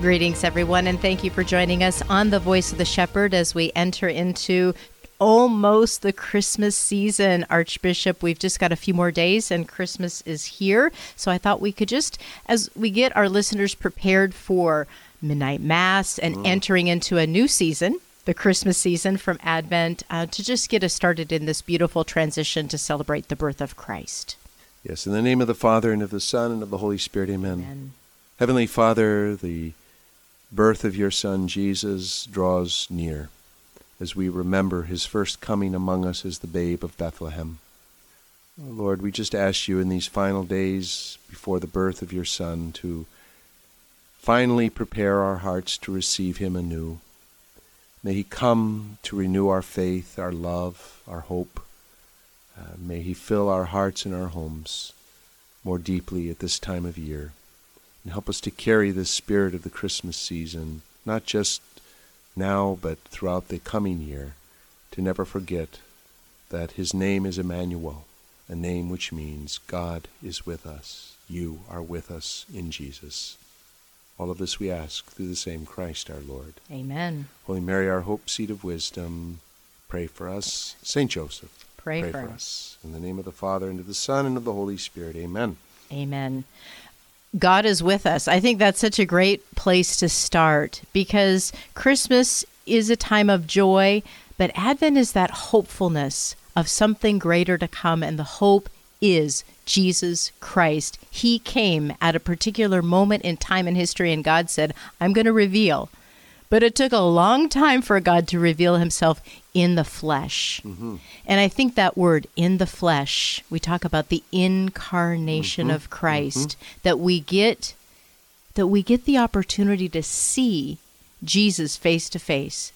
Greetings, everyone, and thank you for joining us on The Voice of the Shepherd as we enter into almost the Christmas season, Archbishop. We've just got a few more days and Christmas is here. So I thought we could just, as we get our listeners prepared for midnight mass and mm. entering into a new season, the Christmas season from Advent, uh, to just get us started in this beautiful transition to celebrate the birth of Christ. Yes, in the name of the Father and of the Son and of the Holy Spirit, amen. amen. Heavenly Father, the birth of your Son Jesus draws near as we remember his first coming among us as the babe of Bethlehem. Lord, we just ask you in these final days before the birth of your Son to finally prepare our hearts to receive him anew. May he come to renew our faith, our love, our hope. Uh, may he fill our hearts and our homes more deeply at this time of year and help us to carry the spirit of the Christmas season, not just now but throughout the coming year, to never forget that his name is Emmanuel, a name which means God is with us. You are with us in Jesus. All of this we ask through the same Christ our Lord. Amen. Holy Mary, our hope, seat of wisdom, pray for us. Saint Joseph, pray, pray for, for us. In the name of the Father, and of the Son, and of the Holy Spirit. Amen. Amen. God is with us. I think that's such a great place to start because Christmas is a time of joy, but Advent is that hopefulness of something greater to come, and the hope is Jesus Christ. He came at a particular moment in time and history, and God said, I'm going to reveal. But it took a long time for God to reveal himself in the flesh. Mm-hmm. And I think that word, in the flesh, we talk about the incarnation mm-hmm. of Christ, mm-hmm. that we get that we get the opportunity to see Jesus face to face.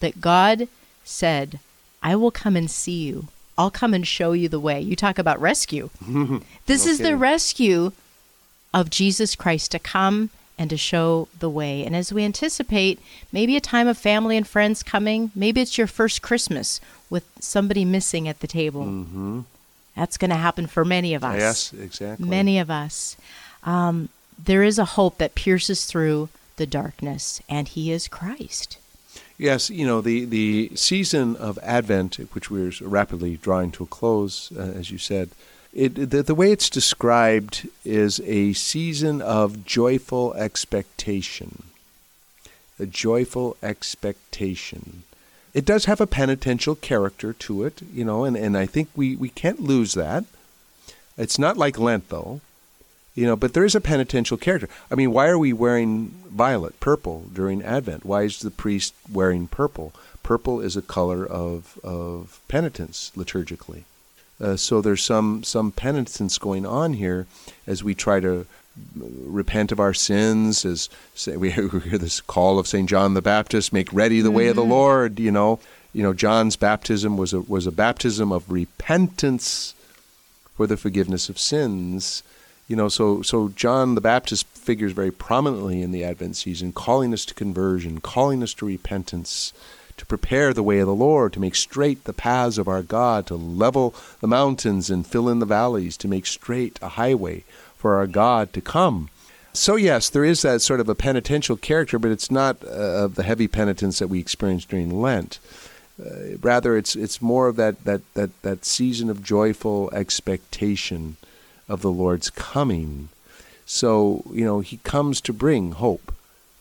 That God said, I will come and see you. I'll come and show you the way. You talk about rescue. this okay. is the rescue of Jesus Christ to come and to show the way. And as we anticipate maybe a time of family and friends coming, maybe it's your first Christmas with somebody missing at the table. Mm-hmm. That's going to happen for many of us. Yes, exactly. Many of us. Um, there is a hope that pierces through the darkness, and He is Christ. Yes, you know, the, the season of Advent, which we're rapidly drawing to a close, uh, as you said, it, the, the way it's described is a season of joyful expectation. A joyful expectation. It does have a penitential character to it, you know, and, and I think we, we can't lose that. It's not like Lent, though, you know, but there is a penitential character. I mean, why are we wearing violet, purple during Advent? Why is the priest wearing purple? Purple is a color of, of penitence liturgically. Uh, so there's some some penitence going on here as we try to repent of our sins. As we hear this call of Saint John the Baptist, make ready the mm-hmm. way of the mm-hmm. Lord. You know, you know John's baptism was a was a baptism of repentance for the forgiveness of sins. You know, so so John the Baptist figures very prominently in the Advent season, calling us to conversion, calling us to repentance to prepare the way of the Lord, to make straight the paths of our God, to level the mountains and fill in the valleys, to make straight a highway for our God to come. So, yes, there is that sort of a penitential character, but it's not uh, of the heavy penitence that we experience during Lent. Uh, rather, it's, it's more of that, that, that, that season of joyful expectation of the Lord's coming. So, you know, he comes to bring hope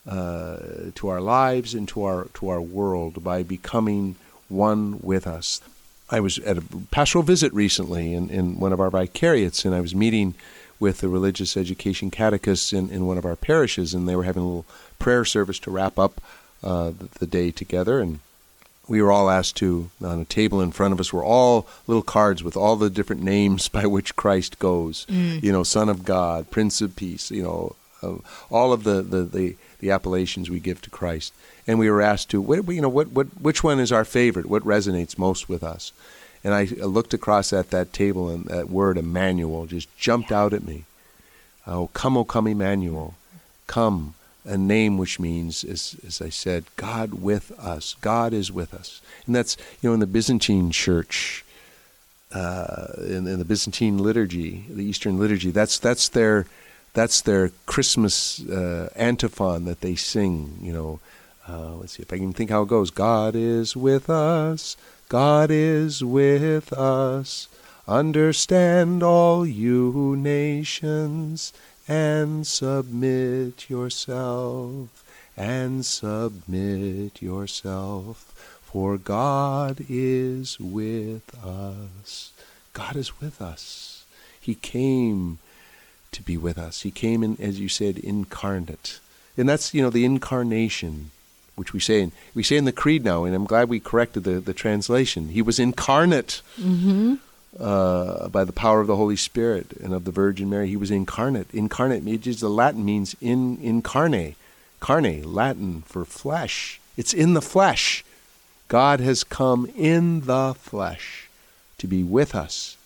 uh, to our lives and to our to our world by becoming one with us. I was at a pastoral visit recently in, in one of our vicariates, and I was meeting with the religious education catechists in, in one of our parishes, and they were having a little prayer service to wrap up uh, the, the day together. And we were all asked to, on a table in front of us, were all little cards with all the different names by which Christ goes. Mm. You know, Son of God, Prince of Peace, you know, uh, all of the, the, the, the, appellations we give to Christ. And we were asked to, what, you know, what, what, which one is our favorite? What resonates most with us? And I looked across at that table, and that word Emmanuel just jumped out at me. Oh, come, O come, Emmanuel. Come, a name which means, as, as I said, God with us. God is with us. And that's, you know, in the Byzantine church, uh, in, in, the Byzantine liturgy, the Eastern liturgy, that's, that's, their, that's their Christmas uh, antiphon that they sing, you know. Uh, let's see if I can think how it goes. God is with us. God is with us. Understand all you nations and submit yourself and submit yourself for God is with us. God is with us. He came to be with us. He came in, as you said, incarnate. And that's, you know, the incarnation which we say in, we say in the creed now, and I'm glad we corrected the, the translation. He was incarnate mm-hmm. uh, by the power of the Holy Spirit and of the Virgin Mary. He was incarnate. Incarnate, means the Latin means in incarne, carne, Latin for flesh. It's in the flesh. God has come in the flesh to be with us,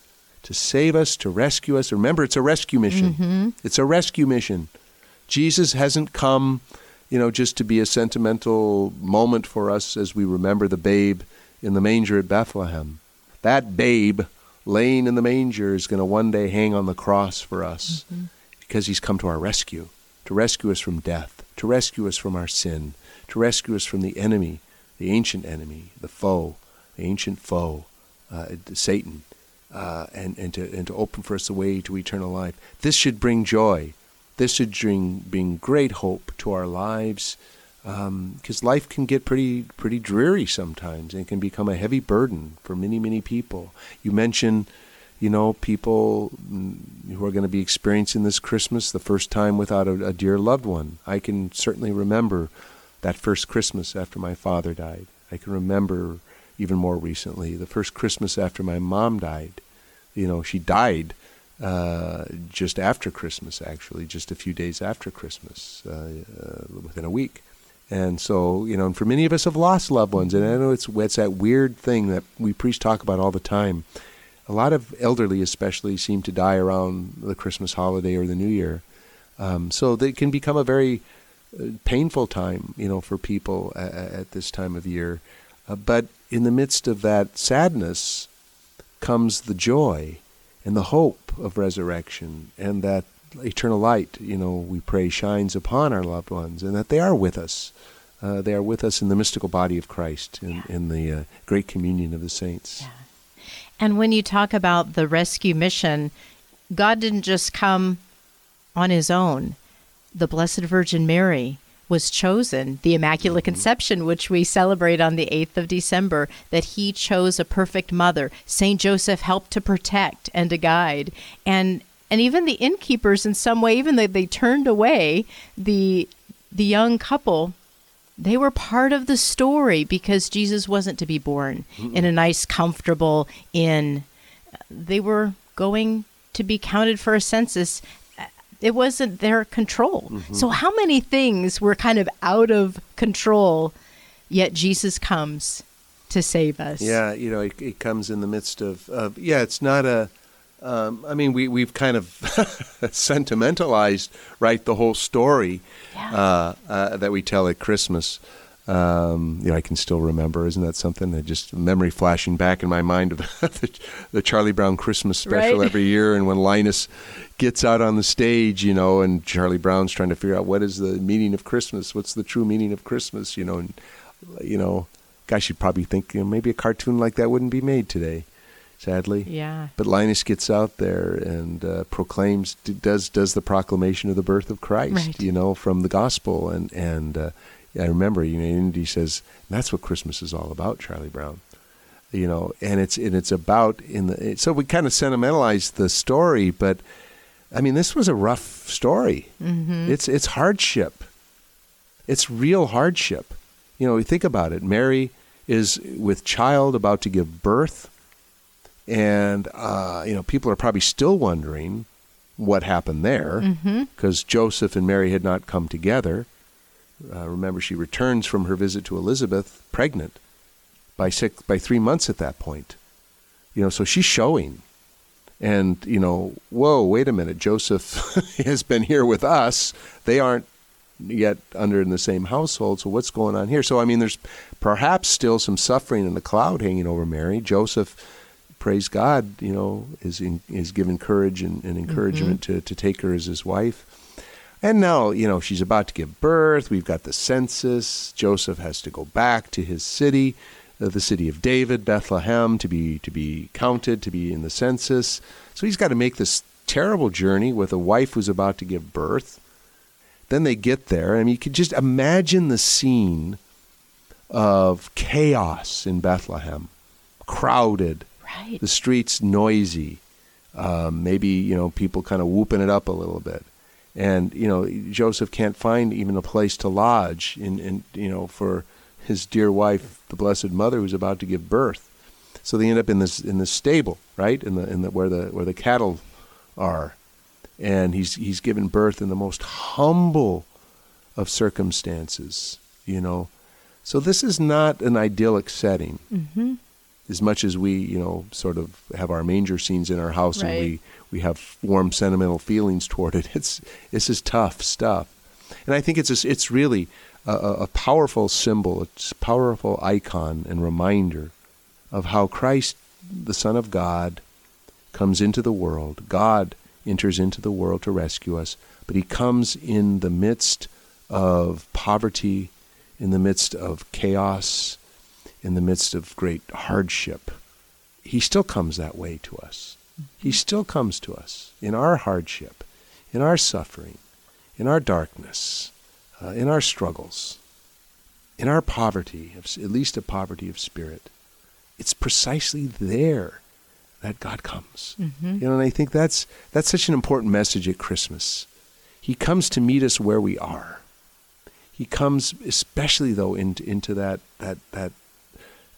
to save us, to rescue us. Remember, it's a rescue mission. Mm-hmm. It's a rescue mission. Jesus hasn't come you know, just to be a sentimental moment for us as we remember the babe in the manger at Bethlehem. That babe laying in the manger is going to one day hang on the cross for us mm-hmm. because he's come to our rescue, to rescue us from death, to rescue us from our sin, to rescue us from the enemy, the ancient enemy, the foe, the ancient foe, uh, Satan, uh, and, and, to, and to open for us the way to eternal life. This should bring joy this should bring, bring great hope to our lives because um, life can get pretty pretty dreary sometimes and can become a heavy burden for many many people. You mentioned, you know, people who are going to be experiencing this Christmas the first time without a, a dear loved one. I can certainly remember that first Christmas after my father died. I can remember even more recently the first Christmas after my mom died. You know, she died uh, just after Christmas, actually, just a few days after Christmas, uh, uh, within a week. And so, you know, and for many of us have lost loved ones, and I know it's it's that weird thing that we priests talk about all the time. A lot of elderly, especially, seem to die around the Christmas holiday or the New Year, um, so they can become a very uh, painful time, you know, for people at, at this time of year. Uh, but in the midst of that sadness comes the joy and the hope of resurrection and that eternal light, you know, we pray shines upon our loved ones and that they are with us. Uh, they are with us in the mystical body of Christ, in, yeah. in the uh, great communion of the saints. Yeah. And when you talk about the rescue mission, God didn't just come on his own. The Blessed Virgin Mary was chosen, the Immaculate mm-hmm. Conception, which we celebrate on the 8th of December, that he chose a perfect mother. St. Joseph helped to protect and to guide. And and even the innkeepers in some way, even though they turned away the the young couple, they were part of the story because Jesus wasn't to be born mm in a nice, comfortable inn. They were going to be counted for a census it wasn't their control. Mm-hmm. So how many things were kind of out of control, yet Jesus comes to save us. Yeah, you know, it, it comes in the midst of, of yeah, it's not a. Um, I mean, we we've kind of sentimentalized, right, the whole story yeah. uh, uh, that we tell at Christmas. Um, you know, I can still remember. Isn't that something that just memory flashing back in my mind of the, the Charlie Brown Christmas special right? every year, and when Linus gets out on the stage, you know, and Charlie Brown's trying to figure out what is the meaning of Christmas, what's the true meaning of Christmas, you know, and you know, gosh, you'd probably think you know, maybe a cartoon like that wouldn't be made today, sadly. Yeah. But Linus gets out there and uh, proclaims, does does the proclamation of the birth of Christ, Right. you know, from the gospel. And and uh, I remember, you know, Indy says that's what Christmas is all about, Charlie Brown. You know, and it's and it's about in the so we kind of sentimentalize the story, but I mean, this was a rough story. Mm-hmm. It's it's hardship. It's real hardship. You know, you think about it. Mary is with child about to give birth, and uh, you know people are probably still wondering what happened there Mm-hmm. because Joseph and Mary had not come together. Uh, remember, she returns from her visit to Elizabeth pregnant by six by three months at that point. You know, so she's showing. And, you know, whoa, wait a minute. Joseph has been here with us. They aren't yet under in the same household. So what's going on here? So, I mean, there's perhaps still some suffering in the cloud hanging over Mary. Joseph, praise God, you know, is, in, is given courage and, and encouragement to, to take her as his wife. And now, you know, she's about to give birth. We've got the census. Joseph has to go back to his city, uh, the city of David, Bethlehem, to be to be counted, to be in the census. So he's got to make this terrible journey with a wife who's about to give birth. Then they get there. I mean, you could just imagine the scene of chaos in Bethlehem, crowded, Right. the streets noisy, um, maybe you know people kind of whooping it up a little bit, and you know Joseph can't find even a place to lodge in, in you know for his dear wife, the Blessed Mother, who's about to give birth. So they end up in this in this stable, right, in the in the where the where the cattle are, and he's he's given birth in the most humble of circumstances, you know. So this is not an idyllic setting Mm-hmm. As much as we, you know, sort of have our manger scenes in our house and we, we have warm sentimental feelings toward it, it's this is tough stuff. And I think it's a, it's really a, a a powerful symbol, it's a powerful icon and reminder of how Christ, the Son of God, comes into the world. God enters into the world to rescue us, but he comes in the midst of poverty, in the midst of chaos, in the midst of great hardship. He still comes that way to us. He still comes to us in our hardship, in our suffering, in our darkness, uh, in our struggles, in our poverty, of, at least a poverty of spirit. It's precisely there that God comes. Mm-hmm. You know, and I think that's that's such an important message at Christmas. He comes to meet us where we are. He comes, especially though, into into that that that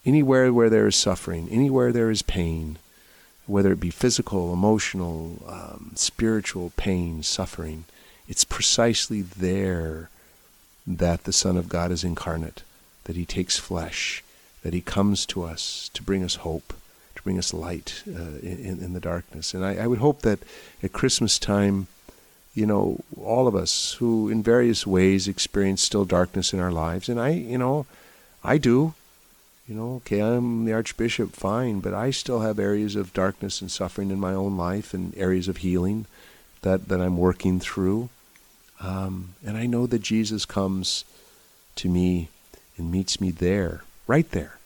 anywhere where there is suffering, anywhere there is pain, whether it be physical, emotional, um, spiritual pain, suffering. It's precisely there that the Son of God is incarnate, that He takes flesh, that He comes to us to bring us hope, to bring us light uh, in, in the darkness. And I, I would hope that at Christmas time, you know, all of us who in various ways experience still darkness in our lives, and I, you know, I do. You know, okay, I'm the Archbishop, fine, but I still have areas of darkness and suffering in my own life and areas of healing that, that I'm working through. Um, and I know that Jesus comes to me and meets me there, right there.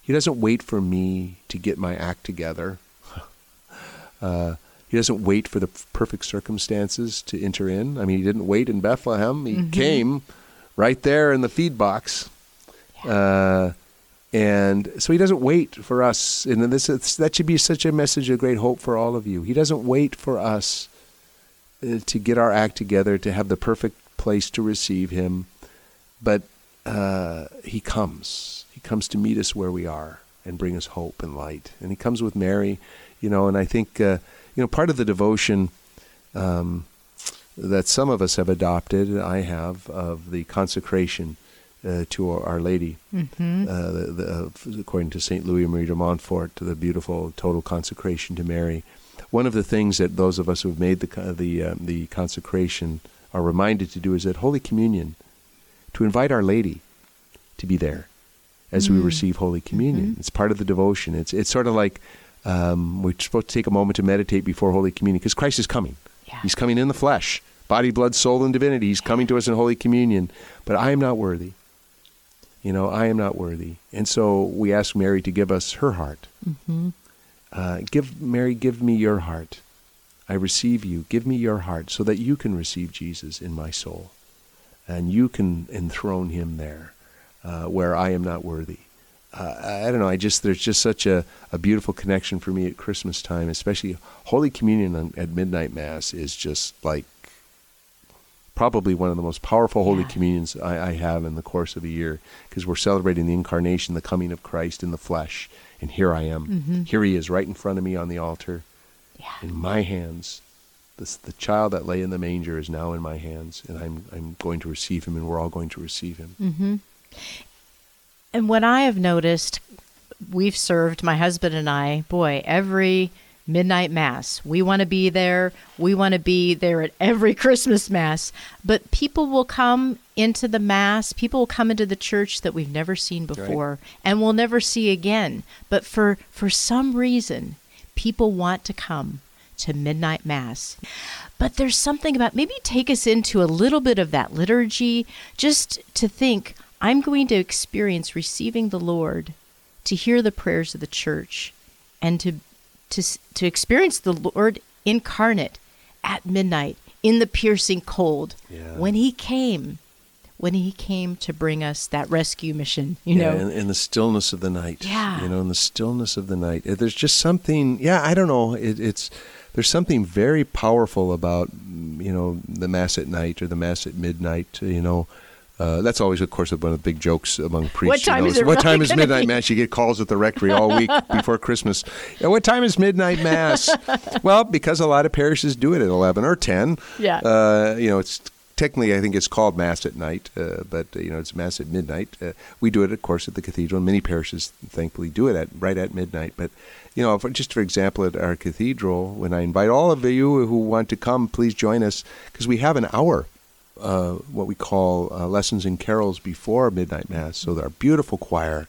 He doesn't wait for me to get my act together. uh, he doesn't wait for the perfect circumstances to enter in. I mean, he didn't wait in Bethlehem. He Mhm. came right there in the feed box. Uh, and so he doesn't wait for us. And this that should be such a message of great hope for all of you. He doesn't wait for us uh, to get our act together, to have the perfect place to receive him. But uh, he comes. He comes to meet us where we are and bring us hope and light. And he comes with Mary, you know. And I think uh, you know part of the devotion um, that some of us have adopted, I have, of the consecration uh, to Our, Lady, Mm-hmm. uh, the, the, according to Saint Louis Marie de Montfort, the beautiful total consecration to Mary. One of the things that those of us who have made the the um, the consecration are reminded to do is at Holy Communion to invite Our Lady to be there as we Mm. receive Holy Communion. Mhm. It's part of the devotion. It's it's sort of like um, we're supposed to take a moment to meditate before Holy Communion because Christ is coming. Yeah. He's coming in the flesh, body, blood, soul, and divinity. He's coming to us in Holy Communion. But I am not worthy. You know, I am not worthy. And so we ask Mary to give us her heart. Mm-hmm. Uh, give Mary, give me your heart. I receive you. Give me your heart so that you can receive Jesus in my soul. And you can enthrone him there uh, where I am not worthy. Uh, I don't know. I just there's just such a, a beautiful connection for me at Christmas time, especially Holy Communion on, at midnight mass is just like probably one of the most powerful Holy yeah. Communions I, I, have in the course of a year because we're celebrating the incarnation, the coming of Christ in the flesh, and here I am. Mm-hmm. Here He is, right in front of me on the altar, yeah. in my hands. This, the child that lay in the manger is now in my hands, and I'm I'm going to receive Him, and we're all going to receive Him. Mm-hmm. And what I have noticed, we've served, my husband and I, boy, every midnight mass. We want to be there. We want to be there at every Christmas mass. But people will come into the mass, people will come into the church that we've never seen before right. and will never see again. But for for some reason, people want to come to midnight mass. But there's something about maybe take us into a little bit of that liturgy just to think I'm going to experience receiving the Lord, to hear the prayers of the church, and to to to experience the Lord incarnate at midnight in the piercing cold yeah. when He came, when He came to bring us that rescue mission. You yeah, know, in, in, the stillness of the night. Yeah, you know, in the stillness of the night. There's just something. Yeah, I don't know. It, it's there's something very powerful about you know the mass at night or the mass at midnight. You know uh, that's always, of course, one of the big jokes among priests. What time you know, is? What really time is midnight be? mass? You get calls at the rectory all week before Christmas. Yeah, what time is midnight mass? well, because a lot of parishes do it at eleven or ten. Yeah. Uh, you know, it's technically I think it's called mass at night, uh, but you know it's mass at midnight. Uh, we do it, of course, at the cathedral. Many parishes, thankfully, do it at right at midnight. But you know, for, just for example, at our cathedral, when I invite all of you who want to come, please join us because we have an hour uh, what we call uh, lessons and carols before midnight mass. So our beautiful choir,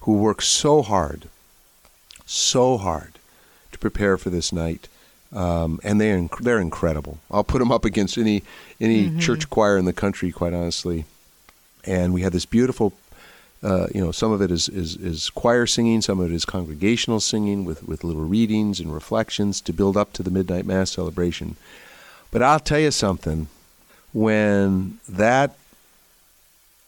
who works so hard, so hard to prepare for this night, um, and they inc- they're incredible. I'll put them up against any any mm-hmm. church choir in the country, quite honestly. And we have this beautiful. Uh, you know, some of it is, is, is choir singing, some of it is congregational singing with, with little readings and reflections to build up to the midnight mass celebration. But I'll tell you something when that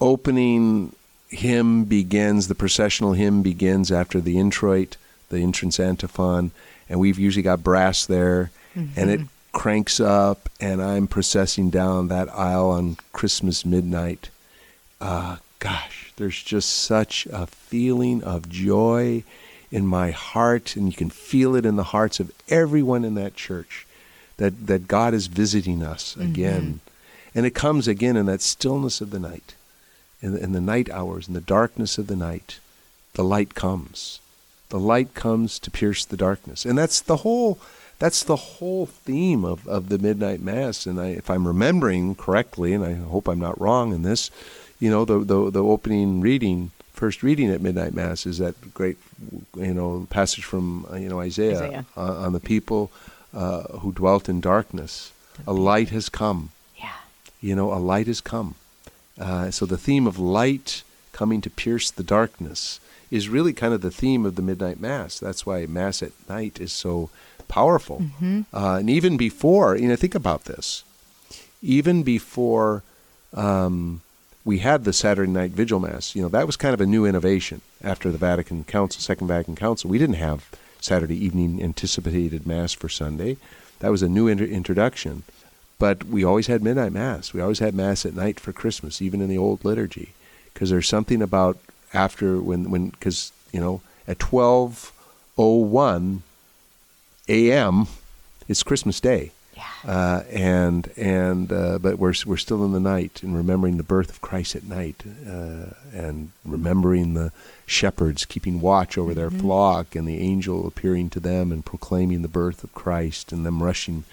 opening hymn begins, the processional hymn begins after the introit, the entrance antiphon, and we've usually got brass there, mm-hmm. and it cranks up, and I'm processing down that aisle on Christmas midnight. Uh, gosh, there's just such a feeling of joy in my heart, and you can feel it in the hearts of everyone in that church that, that God is visiting us mm-hmm. And it comes again in that stillness of the night, in the, in the night hours, in the darkness of the night. The light comes. The light comes to pierce the darkness. And that's the whole that's the whole theme of, of the midnight mass and I, if i'm remembering correctly and i hope i'm not wrong in this you know the, the, the opening reading first reading at midnight mass is that great you know passage from uh, you know isaiah, isaiah. Uh, on the people uh, who dwelt in darkness a light has come you know, a light has come. Uh, so the theme of light coming to pierce the darkness is really kind of the theme of the midnight mass. That's why mass at night is so powerful. Mm-hmm. Uh, and even before, you know, think about this. Even before um, we had the Saturday night vigil mass, you know, that was kind of a new innovation after the Vatican Council, Second Vatican Council. We didn't have Saturday evening anticipated mass for Sunday. That was a new inter- introduction. But we always had midnight mass. We always had mass at night for Christmas, even in the old liturgy, because there's something about after when when because you know at twelve oh one a.m. it's Christmas Day. Yeah. Uh, and and uh, but we're we're still in the night and remembering the birth of Christ at night uh, and remembering the shepherds keeping watch over their mm-hmm. flock and the angel appearing to them and proclaiming the birth of Christ and them rushing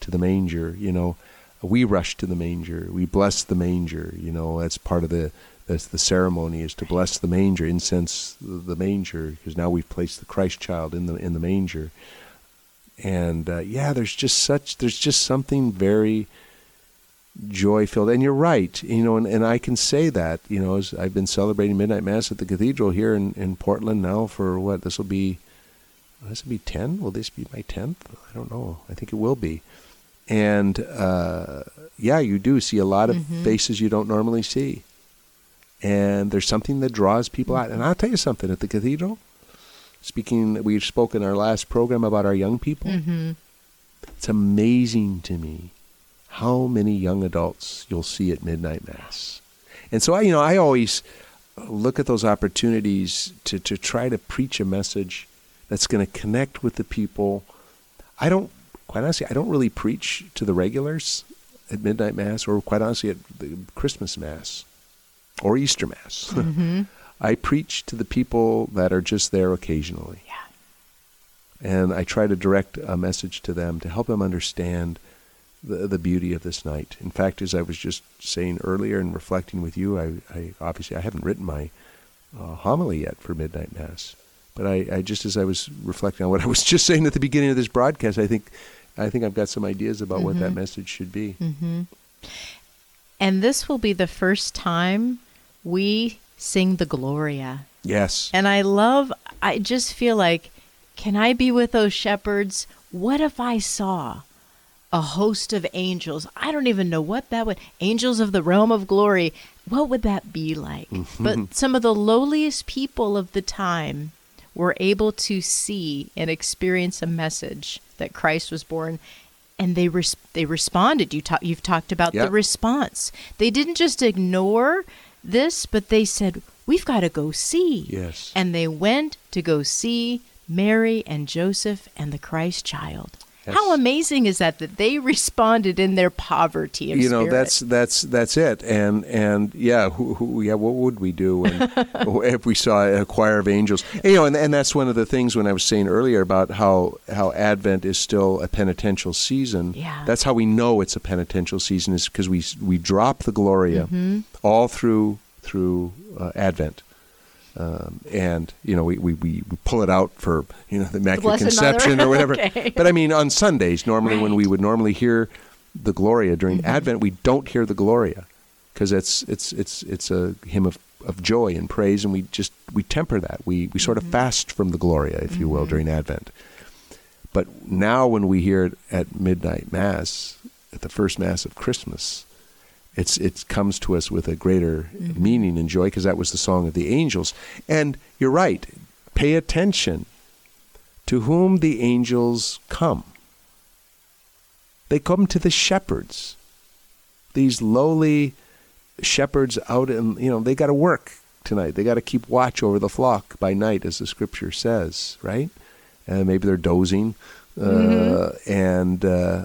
to the manger. You know, we rush to the manger. We bless the manger. You know, that's part of the that's the ceremony is to bless the manger, incense the manger, because now we've placed the Christ child in the in the manger. And uh, yeah, there's just such there's just something very joy filled. And you're right, you know, and, and I can say that, you know, as I've been celebrating midnight mass at the cathedral here in, in Portland now for what this will be this will be 10? Will this be my 10th? I don't know. I think it will be. And uh, yeah, you do see a lot of Mhm. faces you don't normally see. And there's something that draws people out. And I'll tell you something at the cathedral, speaking, we spoke in our last program about our young people. Mm-hmm. It's amazing to me how many young adults you'll see at midnight mass. And so I, you know, I always look at those opportunities to, to try to preach a message that's going to connect with the people. I don't, quite honestly, I don't really preach to the regulars at midnight mass or quite honestly at the Christmas mass or Easter mass. Mm-hmm. I preach to the people that are just there occasionally. Yeah. And I try to direct a message to them to help them understand the, the beauty of this night. In fact, as I was just saying earlier and reflecting with you, I, I obviously I haven't written my uh, homily yet for Midnight Mass. But I, I just as I was reflecting on what I was just saying at the beginning of this broadcast, I think I think I've got some ideas about what that Mhm. message should be. Mm-hmm. And this will be the first time we sing the Gloria. Yes. And I love, I just feel like, can I be with those shepherds? What if I saw a host of angels? I don't even know what that would, angels of the realm of glory. What would that be like? but some of the lowliest people of the time were able to see and experience a message that Christ was born. And they res- they responded. You talk, you've talked about Yep. the response. They didn't just ignore this, but they said, "We've got to go see." Yes. And they went to go see Mary and Joseph and the Christ child. How amazing is that that they responded in their poverty of you know spirit? that's that's that's it and and yeah who, who, yeah what would we do when, if we saw a choir of angels you know and, and that's one of the things when i was saying earlier about how how advent is still a penitential season Yeah. that's how we know it's a penitential season is because we we drop the gloria Mm-hmm. all through through uh, advent um, and you know we, we, we pull it out for you know the immaculate Mother. conception or whatever Okay. but I mean, on Sundays, normally when we would normally hear the Gloria during Mm-hmm. Advent, we don't hear the Gloria because it's it's it's it's a hymn of, of joy and praise, and we just we temper that. We we sort of Mm-hmm. fast from the Gloria, if you will, during Advent. But now, when we hear it at midnight mass, at the first mass of Christmas, it's it comes to us with a greater Mm-hmm. meaning and joy because that was the song of the angels. And you're right. Pay attention to whom the angels come. They come to the shepherds. These lowly shepherds out in, you know, they got to work tonight. They got to keep watch over the flock by night, as the scripture says, right? Uh, maybe they're dozing. Uh, and, uh,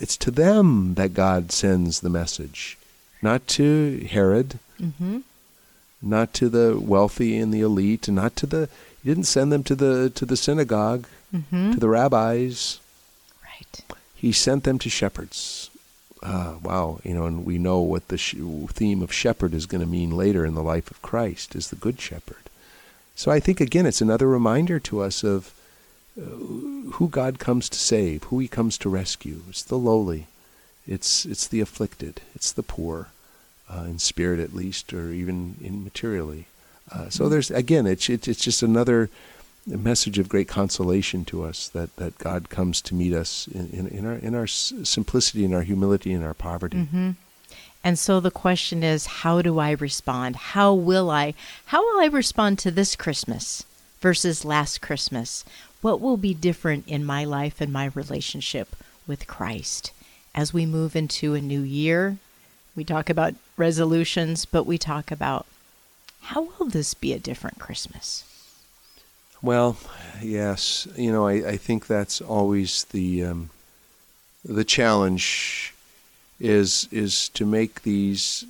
it's to them that God sends the message, not to Herod, Mm-hmm. not to the wealthy and the elite, and not to the, he didn't send them to the, to the synagogue, Mm-hmm. to the rabbis. Right. He sent them to shepherds. Ah, wow, you know, and we know what the sh- theme of shepherd is going to mean later in the life of Christ is the good shepherd. So I think again, it's another reminder to us of uh, who God comes to save, who He comes to rescue. It's the lowly, it's it's the afflicted, it's the poor, uh, in spirit at least, or even in materially. Uh, so there's again, it's it's it's just another message of great consolation to us that, that God comes to meet us in, in, in our in our simplicity, in our humility, in our poverty. Mm-hmm. And so the question is, how do I respond? How will I? How will I respond to this Christmas versus last Christmas? What will be different in my life and my relationship with Christ as we move into a new year? We talk about resolutions, but we talk about how will this be a different Christmas? Well, yes, you know, I, I think that's always the um, the challenge is is to make these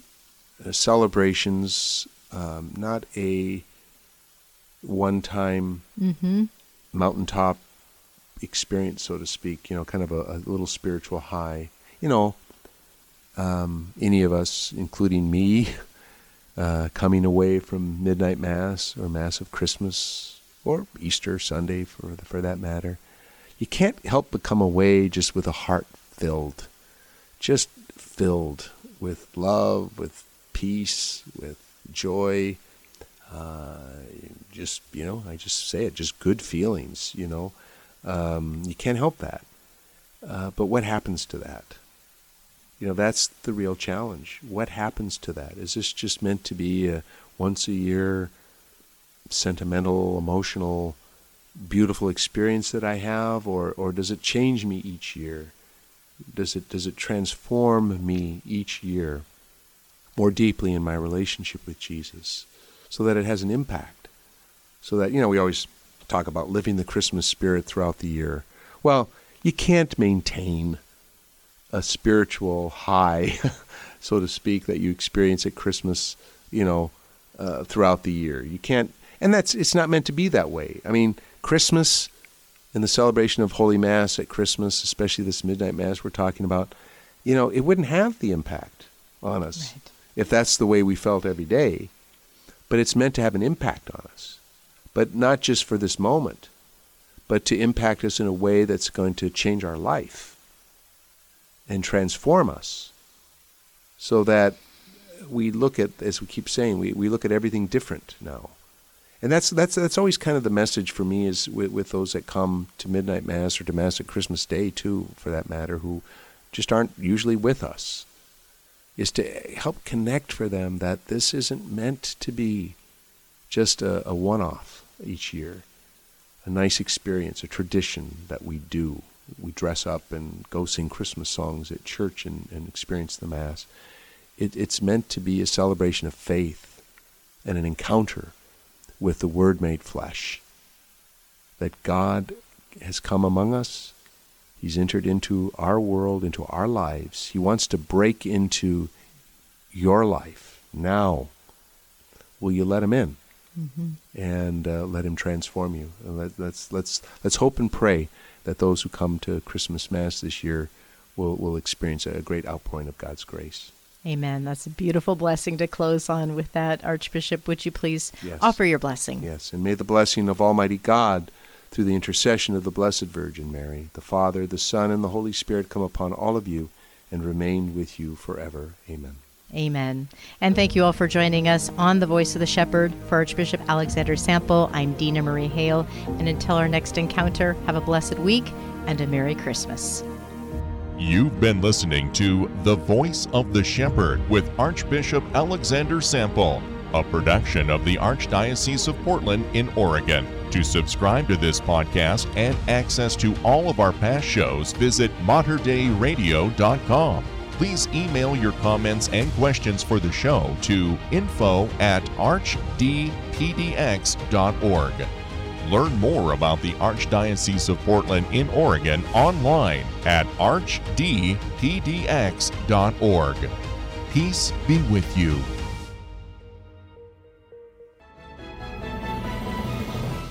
uh, celebrations um, not a one time Mm-hmm. Mountaintop experience, so to speak. You know, kind of a, a little spiritual high. You know, um, any of us, including me, uh, coming away from midnight mass or mass of Christmas or Easter Sunday, for for that matter, you can't help but come away just with a heart filled, just filled with love, with peace, with joy. Uh, just you know I just say it, just good feelings. You know, um, you can't help that. Uh, but what happens to that? You know, that's the real challenge. What happens to that? Is this just meant to be a once a year sentimental, emotional, beautiful experience that I have, or or does it change me each year? Does it does it transform me each year more deeply in my relationship with Jesus, so that it has an impact? So that you know, we always talk about living the Christmas spirit throughout the year. Well, you can't maintain a spiritual high, so to speak, that you experience at Christmas, you know, uh, throughout the year. You can't, and that's it's not meant to be that way. I mean, Christmas and the celebration of Holy Mass at Christmas, especially this midnight Mass we're talking about, you know, it wouldn't have the impact on us right. if that's the way we felt every day. But it's meant to have an impact on us, but not just for this moment, but to impact us in a way that's going to change our life and transform us so that we look at, as we keep saying, we, we look at everything different now. And that's, that's, that's always kind of the message for me is with, with those that come to Midnight Mass or to Mass at Christmas Day, too, for that matter, who just aren't usually with us, is to help connect for them that this isn't meant to be just a, a one off each year, a nice experience, a tradition that we do. We dress up and go sing Christmas songs at church and, and experience the Mass. It, it's meant to be a celebration of faith and an encounter with the Word made flesh. That God has come among us. He's entered into our world, into our lives. He wants to break into your life now. Will you let Him in? Mm-hmm. And uh, let Him transform you. And let, let's, let's, let's hope and pray that those who come to Christmas Mass this year will, will experience a great outpouring of God's grace. Amen. That's a beautiful blessing to close on with that. Archbishop, would you please yes. offer your blessing? Yes, and may the blessing of Almighty God, through the intercession of the Blessed Virgin Mary, the Father, the Son, and the Holy Spirit come upon all of you and remain with you forever. Amen. Amen. And thank you all for joining us on The Voice of the Shepherd. For Archbishop Alexander Sample, I'm Dina Marie Hale. And until our next encounter, have a blessed week and a Merry Christmas. You've been listening to The Voice of the Shepherd with Archbishop Alexander Sample, a production of the Archdiocese of Portland in Oregon. To subscribe to this podcast and access to all of our past shows, visit materdeiradio.com. Please email your comments and questions for the show to info at archdpdx.org. Learn more about the Archdiocese of Portland in Oregon online at archdpdx.org. Peace be with you.